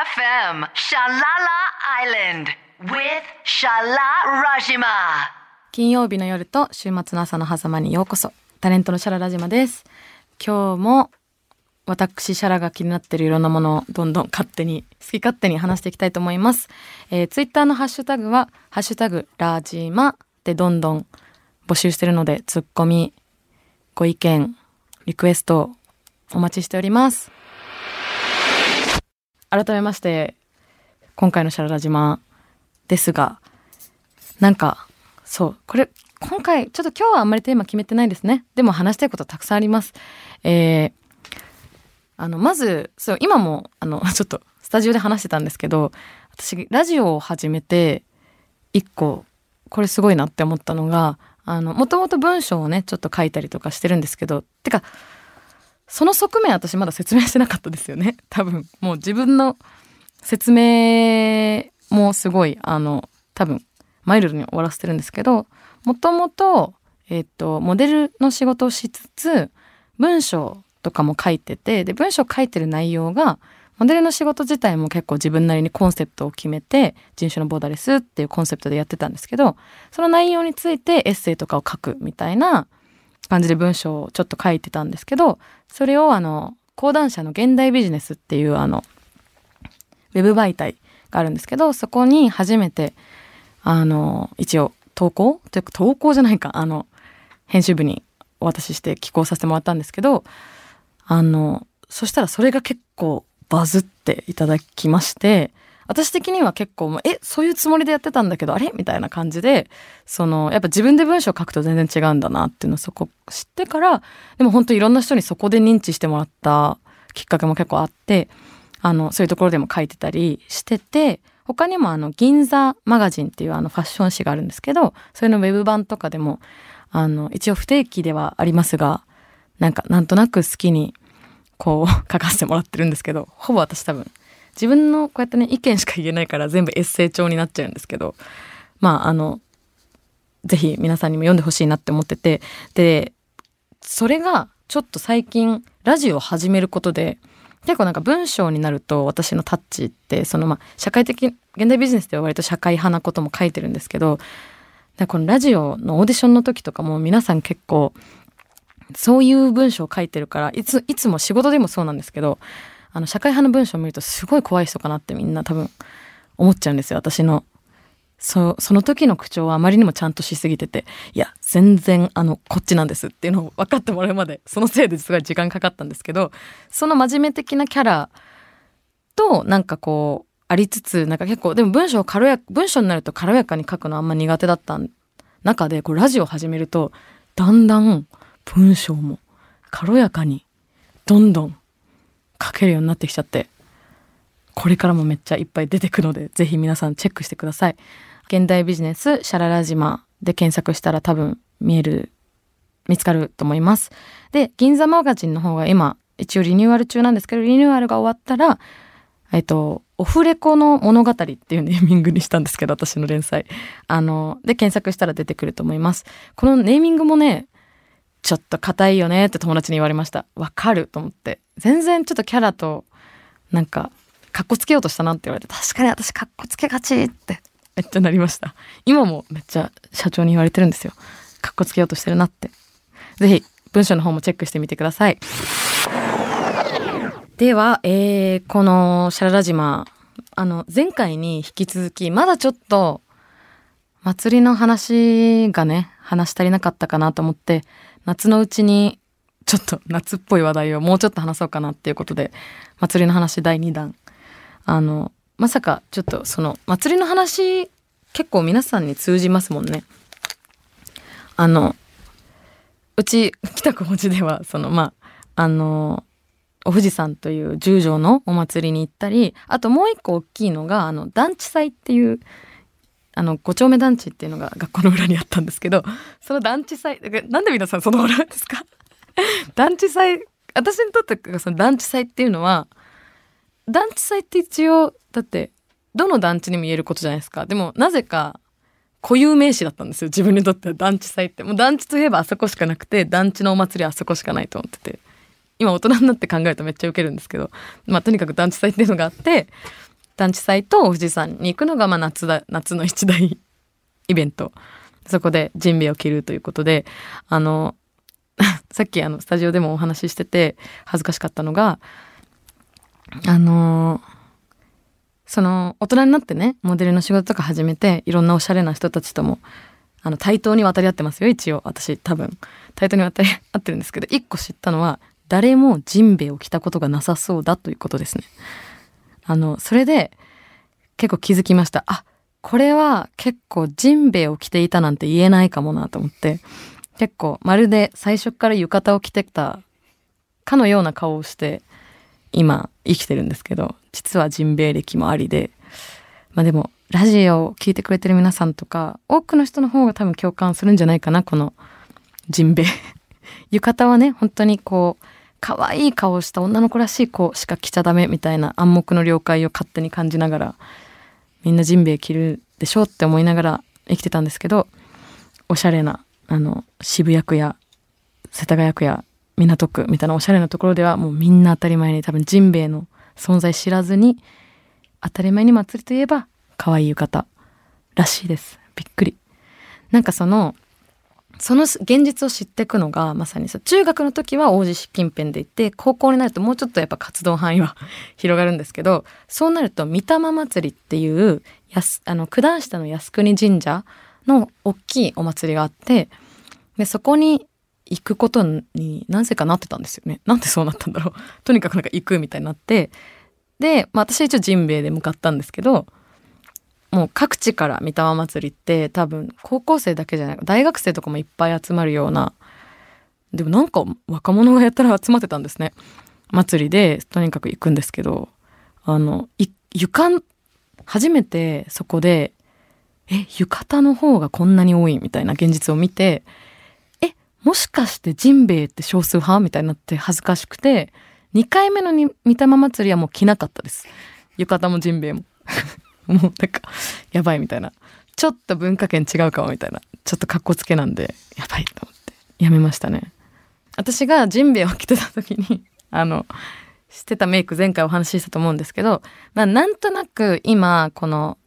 FM Shalala Island with Shala Rajima. 金曜日の夜と週末の朝の狭間にようこそ。タレントのシャララジマです。今日も私シャラが気になってるいろんなものをどんどん勝手に好き勝手に話していきたいと思います、えー、ツイッターのハッシュタグはハッシュタグラジマでどんどん募集してるのでツッコミご意見リクエストお待ちしております。改めまして今回のシャララジマですがなんかそう。これ、今回、ちょっと今日はあんまりテーマ決めてないですね。でも話したいことたくさんあります。えー、あの、まず、そう、今も、あの、ちょっと、スタジオで話してたんですけど、私、ラジオを始めて、一個、これすごいなって思ったのが、もともと文章をね、ちょっと書いたりとかしてるんですけど、てか、その側面私まだ説明してなかったですよね。多分、もう自分の説明もすごい、あの、多分、マイルドに終わらせてるんですけどもともと,、えーと、モデルの仕事をしつつ文章とかも書いててで文章書いてる内容がモデルの仕事自体も結構自分なりにコンセプトを決めて人種のボーダレスっていうコンセプトでやってたんですけどその内容についてエッセイとかを書くみたいな感じで文章をちょっと書いてたんですけどそれをあの講談社の現代ビジネスっていうあのウェブ媒体があるんですけどそこに初めてあの、一応投稿？というか投稿じゃないか、あの、編集部にお渡しして寄稿させてもらったんですけど、あの、そしたらそれが結構バズっていただきまして、私的には結構、え、そういうつもりでやってたんだけど、あれ？みたいな感じで、その、やっぱ自分で文章書くと全然違うんだなっていうのをそこ知ってから、でも本当いろんな人にそこで認知してもらったきっかけも結構あって、あの、そういうところでも書いてたりしてて、他にもあの銀座マガジンっていうあのファッション誌があるんですけどそれのウェブ版とかでもあの一応不定期ではありますがなんかなんとなく好きにこう 書かせてもらってるんですけどほぼ私多分自分のこうやってね意見しか言えないから全部エッセイ調になっちゃうんですけどまああのぜひ皆さんにも読んでほしいなって思っててでそれがちょっと最近ラジオを始めることで結構なんか文章になると私のタッチってそのまあ社会的現代ビジネスでは割と社会派なことも書いてるんですけどこのラジオのオーディションの時とかも皆さん結構そういう文章を書いてるからいついつも仕事でもそうなんですけどあの社会派の文章を見るとすごい怖い人かなってみんな多分思っちゃうんですよ私の。そその時の口調はあまりにもちゃんとしすぎてていや全然あのこっちなんですっていうのを分かってもらうまでそのせいですごい時間かかったんですけどその真面目的なキャラとなんかこうありつつなんか結構でも文章を軽や文章になると軽やかに書くのあんま苦手だった中でこうラジオ始めるとだんだん文章も軽やかにどんどん書けるようになってきちゃってこれからもめっちゃいっぱい出てくのでぜひ皆さんチェックしてください。現代ビジネスシャララ島で検索したら多分見える見つかると思います。で銀座マガジンの方が今一応リニューアル中なんですけどリニューアルが終わったらえっとオフレコの物語っていうネーミングにしたんですけど私の連載。あので検索したら出てくると思います。このネーミングもねちょっと硬いよねって友達に言われました。わかると思って。全然ちょっとキャラとなんかかっこつけようとしたなって言われて。確かに私かっこつけがちって。めっちゃなりました。今もめっちゃ社長に言われてるんですよ。かっこつけようとしてるなって。ぜひ文章の方もチェックしてみてください。では、えー、このシャララ島あの前回に引き続きまだちょっと祭りの話がね話し足りなかったかなと思って夏のうちにちょっと夏っぽい話題をもうちょっと話そうかなっていうことで祭りの話第2弾あのまさかちょっとその祭りの話結構皆さんに通じますもんね。あのうち北小路ではそのまああのお富士山という十条のお祭りに行ったりあともう一個大きいのがあの団地祭っていうあの五丁目団地っていうのが学校の裏にあったんですけど その団地祭なんで皆さんその裏ですか？団地祭私にとってその団地祭っていうのは団地祭って一応だってどの団地にも言えることじゃないですか。でもなぜか固有名詞だったんですよ。自分にとっては団地祭って。もう団地といえばあそこしかなくて団地のお祭りはあそこしかないと思ってて。今大人になって考えるとめっちゃウケるんですけど。まあとにかく団地祭っていうのがあって団地祭と富士山に行くのがまあ夏だ夏の一大イベントそこでジンベエを着るということであの さっきあのスタジオでもお話ししてて恥ずかしかったのがあのその大人になってねモデルの仕事とか始めていろんなおしゃれな人たちともあの対等に渡り合ってますよ一応私多分対等に渡り合ってるんですけど一個知ったのは誰もジンベエを着たことがなさそうだということですね。あのそれで結構気づきました。あこれは結構ジンベエを着ていたなんて言えないかもなと思って。結構まるで最初から浴衣を着てたかのような顔をして今生きてるんですけど実はジンベエ歴もありで。まあでもラジオを聴いてくれてる皆さんとか多くの人の方が多分共感するんじゃないかなこのジンベエ。浴衣はね本当にこう可愛い顔をした女の子らしい子しか着ちゃダメみたいな暗黙の了解を勝手に感じながらみんなジンベエ着るでしょって思いながら生きてたんですけどおしゃれなあの渋谷区や世田谷区や港区みたいなおしゃれなところではもうみんな当たり前に多分ジンベエの存在知らずに当たり前に祭りといえば可愛い浴衣らしいです。びっくり。なんかそのその現実を知っていくのがまさにさ中学の時は王子近辺で行って高校になるともうちょっとやっぱ活動範囲は 広がるんですけどそうなると御霊祭りっていうやすあの九段下の靖国神社の大きいお祭りがあってでそこに行くことになぜかなってたんですよね。なんでそうなったんだろう。とにかくなんか行くみたいになってで、まあ、私は一応ジンベエで向かったんですけどもう各地から御霊祭りって多分高校生だけじゃない大学生とかもいっぱい集まるようなでもなんか若者がやったら集まってたんですね。祭りでとにかく行くんですけどあの床初めてそこでえ浴衣の方がこんなに多いみたいな現実を見てえもしかしてジンベエって少数派みたいになって恥ずかしくて2回目の御霊祭りはもう着なかったです。浴衣もジンベエも。もうなんかやばいみたいな。ちょっと文化圏違うかもみたいな。ちょっとかっこつけなんでやばいと思って。やめましたね。私がジンベエを着てた時に あのしてたメイク前回お話ししたと思うんですけどまあなんとなく今この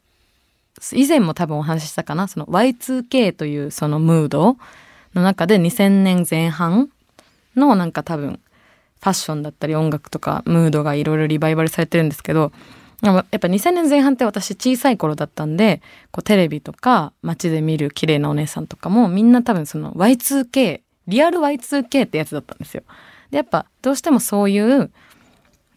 以前も多分お話ししたかな？その Y2K というそのムードの中で2000年前半のなんか多分ファッションだったり音楽とかムードがいろいろリバイバルされてるんですけどやっぱ2000年前半って私小さい頃だったんでこうテレビとか街で見る綺麗なお姉さんとかもみんな多分その Y2K リアル Y2K ってやつだったんですよ。でやっぱどうしてもそういう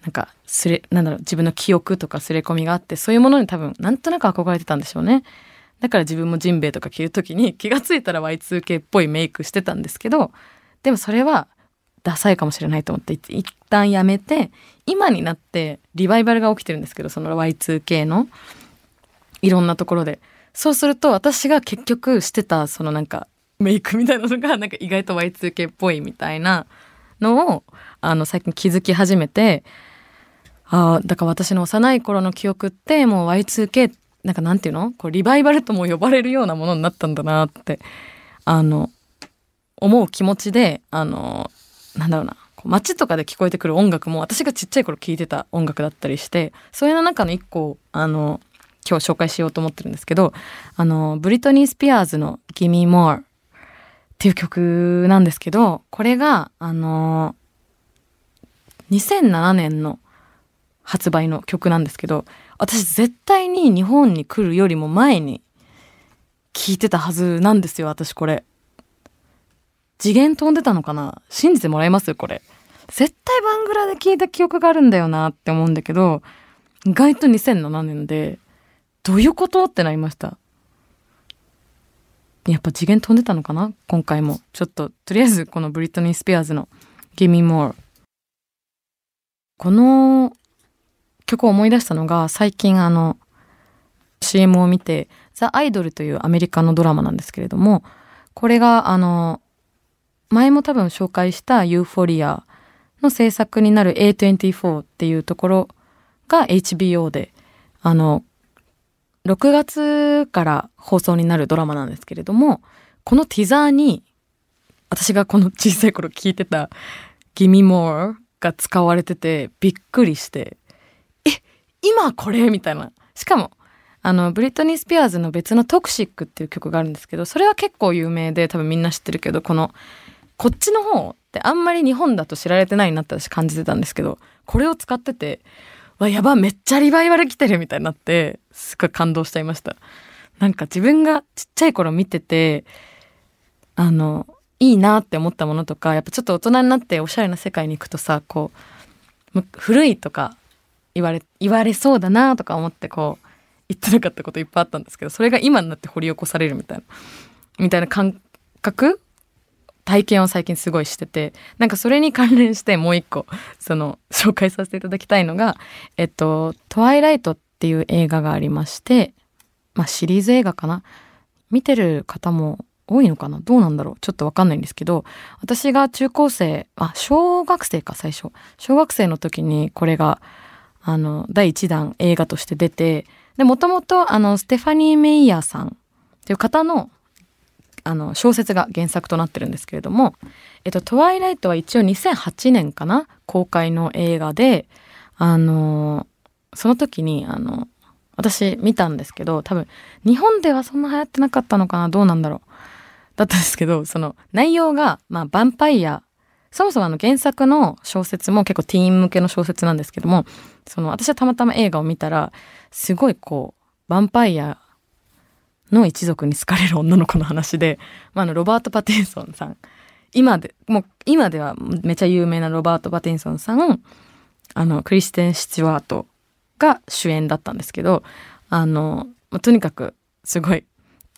なんかすれなんだろう自分の記憶とかすれ込みがあってそういうものに多分なんとなく憧れてたんでしょうね。だから自分もジンベエとか着る時に気が付いたら Y2K っぽいメイクしてたんですけどでもそれはダサいかもしれないと思って一旦やめて今になってリバイバルが起きてるんですけどその Y2K のいろんなところで。そうすると私が結局してたそのなんかメイクみたいなのが なんか意外と Y2K っぽいみたいなのをあの最近気づき始めてああだから私の幼い頃の記憶ってもう Y2K なんかなんていうの？こうリバイバルとも呼ばれるようなものになったんだなってあの思う気持ちであのなんだろうな街とかで聞こえてくる音楽も私がちっちゃい頃聴いてた音楽だったりしてそれの中の一個あの今日紹介しようと思ってるんですけどあのブリトニー・スピアーズの「Gimme More」っていう曲なんですけどこれがあの2007年の発売の曲なんですけど私絶対に日本に来るよりも前に聴いてたはずなんですよ私これ。次元飛んでたのかな？信じてもらえます？これ。絶対バングラで聞いた記憶があるんだよなって思うんだけど、意外と2007年で、どういうこと？ってなりました。やっぱ次元飛んでたのかな？今回も。ちょっと、とりあえずこのブリトニー・スピアーズの Give Me More。この曲を思い出したのが最近あの CM を見てザ・アイドルというアメリカのドラマなんですけれどもこれがあの前も多分紹介したユーフォリアの制作になる A24 っていうところが HBO で、あの、6月から放送になるドラマなんですけれども、このティザーに、私がこの 小さい頃聞いてた Gimme More が使われててびっくりして、え、今これ？みたいな。しかも、あの、ブリトニー・スピアーズの別のトクシックっていう曲があるんですけど、それは結構有名で多分みんな知ってるけど、この、こっちの方ってあんまり日本だと知られてないなって私感じてたんですけど、これを使ってて、わ、やば、めっちゃリバイバル来てるみたいになって、すごい感動しちゃいました。なんか自分がちっちゃい頃見てて、あの、いいなって思ったものとか、やっぱちょっと大人になっておしゃれな世界に行くとさ、こう、古いとか言われ、言われそうだなとか思ってこう、言ってなかったこといっぱいあったんですけど、それが今になって掘り起こされるみたいな、みたいな感覚体験を最近すごいしてて、なんかそれに関連してもう一個、その、紹介させていただきたいのが、えっと、トワイライトっていう映画がありまして、まあシリーズ映画かな？見てる方も多いのかな？どうなんだろう？ちょっとわかんないんですけど、私が中高生、あ、小学生か最初。小学生の時にこれが、あの、第1弾映画として出て、で、もともと、あの、ステファニー・メイヤーさんっていう方の、あの、小説が原作となってるんですけれども、えっと、トワイライトは一応2008年かな公開の映画で、あの、その時に、あの、私見たんですけど、多分、日本ではそんな流行ってなかったのかなどうなんだろう。だったんですけど、その内容が、まあ、ヴァンパイア、そもそもあの原作の小説も結構ティーン向けの小説なんですけども、その私はたまたま映画を見たら、すごいこう、ヴァンパイアの一族に好かれる女の子の話で、まあ、あの、ロバート・パティンソンさん、今で、もう今ではめちゃ有名なロバート・パティンソンさん、あの、クリステン・シチュワートが主演だったんですけど、あの、とにかくすごい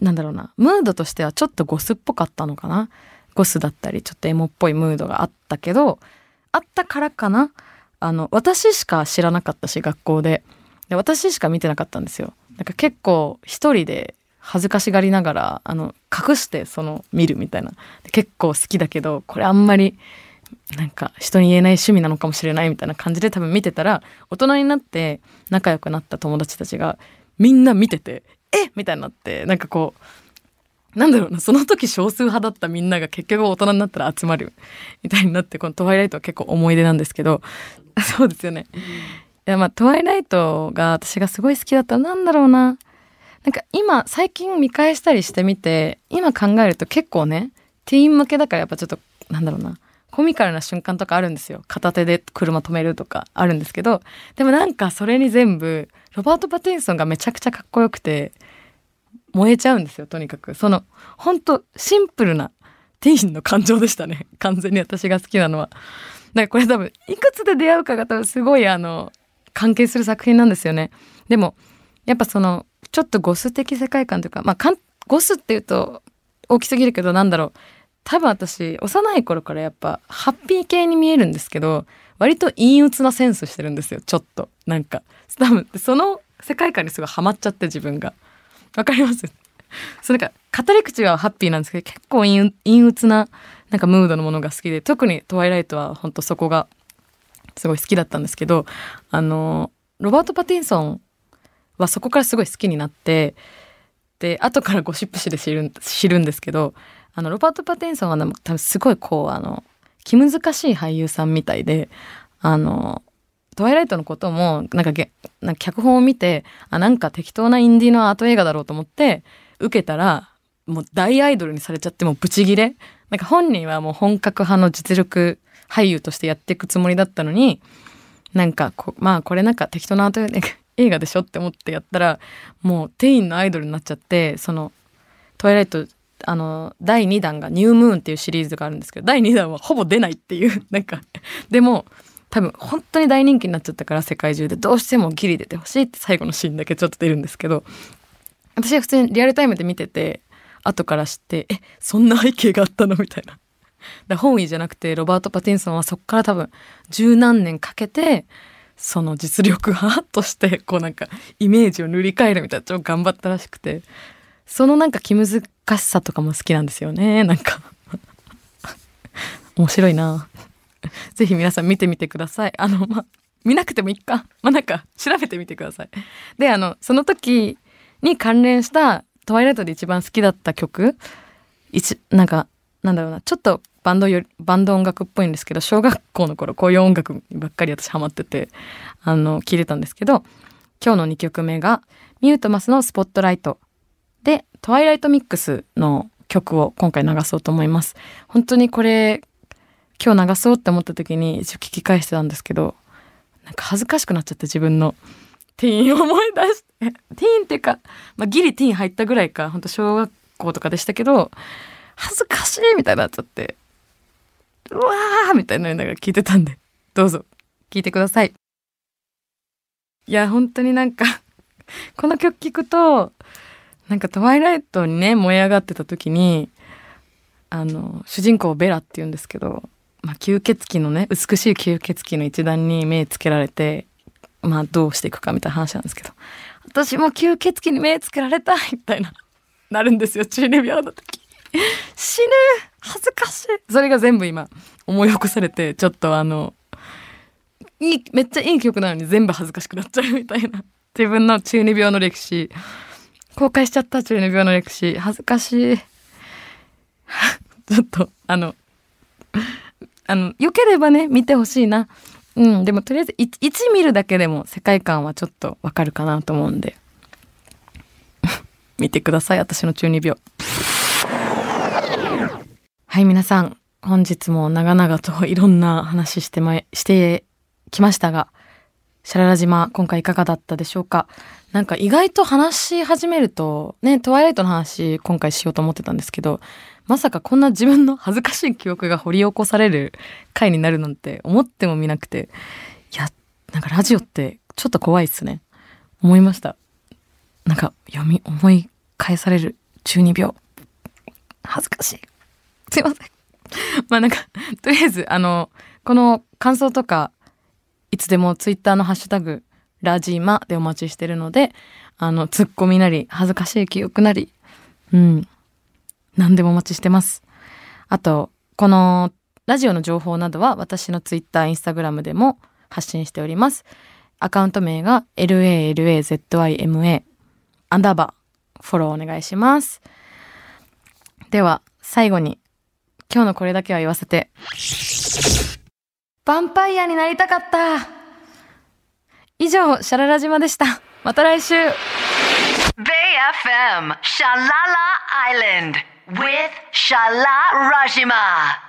なんだろうな、ムードとしてはちょっとゴスっぽかったのかな。ゴスだったり、ちょっとエモっぽいムードがあったけど、あったからかな。あの、私しか知らなかったし、学校で。で私しか見てなかったんですよ。なんか結構一人で恥ずかしがりながら、あの、隠してその見るみたいな。結構好きだけど、これあんまり、なんか人に言えない趣味なのかもしれないみたいな感じで多分見てたら、大人になって仲良くなった友達たちがみんな見てて、えみたいになってなんかこうなんだろうなその時少数派だったみんなが結局大人になったら集まるみたいになってこの「トワイライト」は結構思い出なんですけどそうですよね。いやまあ「トワイライト」が私がすごい好きだったらなんだろうななんか今最近見返したりしてみて今考えると結構ねティーン向けだからやっぱちょっとなんだろうなコミカルな瞬間とかあるんですよ。片手で車止めるとかあるんですけどでもなんかそれに全部ロバート・パティンソンがめちゃくちゃかっこよくて燃えちゃうんですよとにかく。その本当シンプルなティーンの感情でしたね。完全に私が好きなのは。だからこれ多分いくつで出会うかが多分すごいあの関係する作品なんですよね。でもやっぱそのちょっとゴス的世界観というかまあかんゴスっていうと大きすぎるけどなんだろう。多分私幼い頃からやっぱハッピー系に見えるんですけど割と陰鬱なセンスしてるんですよちょっと。なんか多分その世界観にすごいハマっちゃって自分が。わかります？それか語り口はハッピーなんですけど結構陰鬱ななんかムードのものが好きで特に「トワイライト」は本当そこがすごい好きだったんですけどあのロバート・パティンソンはそこからすごい好きになってで後からゴシップ誌で知る知るんですけどあのロバート・パテンソンは多分すごいこうあの気難しい俳優さんみたいで、あの、トワイライトのことも、なんかげ、なんか脚本を見て、あ、なんか適当なインディーのアート映画だろうと思って、受けたら、もう大アイドルにされちゃってもうブチギレ。なんか本人はもう本格派の実力俳優としてやっていくつもりだったのに、なんかこ、まあこれなんか適当なアート映画でしょって思ってやったら、もうテインのアイドルになっちゃって、その、トワイライトあの第2弾が「ニュームーン」っていうシリーズがあるんですけど第2弾はほぼ出ないっていう なんかでも多分本当に大人気になっちゃったから世界中でどうしてもギリ出てほしいって最後のシーンだけちょっと出るんですけど私は普通にリアルタイムで見てて後から知ってえそんな背景があったのみたいな。本意じゃなくてロバート・パティンソンはそこから多分十何年かけてその実力派としてこうなんかイメージを塗り替えるみたいなちょっと頑張ったらしくてそのなんか気難しさとかも好きなんですよね。なんか面白いな。ぜひ皆さん見てみてください。あの、ま、見なくてもいいか。まあ、なんか調べてみてください。で、あの、その時に関連したトワイライトで一番好きだった曲、一、なんか、なんだろうな、ちょっとバンドより、バンド音楽っぽいんですけど、小学校の頃こういう音楽ばっかり私ハマってて、あの、聴いてたんですけど、今日の2曲目がミュートマスのスポットライトでトワイライトミックスの曲を今回流そうと思います。本当にこれ今日流そうって思った時に一応聞き返してたんですけどなんか恥ずかしくなっちゃって自分の。ティーン思い出して。ティーンっていうか、まあ、ギリティーン入ったぐらいか本当小学校とかでしたけど恥ずかしいみたいになっちゃって。うわーみたいなのが聞いてたんで。どうぞ。聞いてください。いや本当になんかこの曲聴くとなんかトワイライトにね燃え上がってた時にあの主人公ベラって言うんですけどまあ、吸血鬼のね美しい吸血鬼の一団に目つけられてまあどうしていくかみたいな話なんですけど。私も吸血鬼に目つけられたいみたいななるんですよ。中二病の時。死ぬ恥ずかしいそれが全部今思い起こされてちょっとあのいいめっちゃいい曲なのに全部恥ずかしくなっちゃうみたいな 自分の中二病の歴史公開しちゃった中二病の歴史恥ずかしい ちょっとあのあの、良ければね、見てほしいな。うん、でもとりあえず 1, 1見るだけでも世界観はちょっとわかるかなと思うんで。見てください、私の中二病。はい、皆さん、本日も長々といろんな話してま、してきましたが、シャララ島、今回いかがだったでしょうか？なんか意外と話し始めると、ね、トワイライトの話今回しようと思ってたんですけど、まさかこんな自分の恥ずかしい記憶が掘り起こされる回になるなんて思ってもみなくて、いや、なんかラジオってちょっと怖いっすね。思いました。なんか読み、思い返される中二病。恥ずかしい。すいません。まあなんか、とりあえず、あの、この感想とか、いつでもツイッターのハッシュタグ、ラジーマでお待ちしてるので、あの、ツッコミなり、恥ずかしい記憶なり、うん、何でもお待ちしてます。あと、このラジオの情報などは私のツイッター、インスタグラムでも発信しております。アカウント名が LALAZYMA アンダーバーフォローお願いします。では、最後に今日のこれだけは言わせて。ヴァンパイアになりたかった以上、シャララ島でした。また来週 BayFM シャララアイランド with シャララ島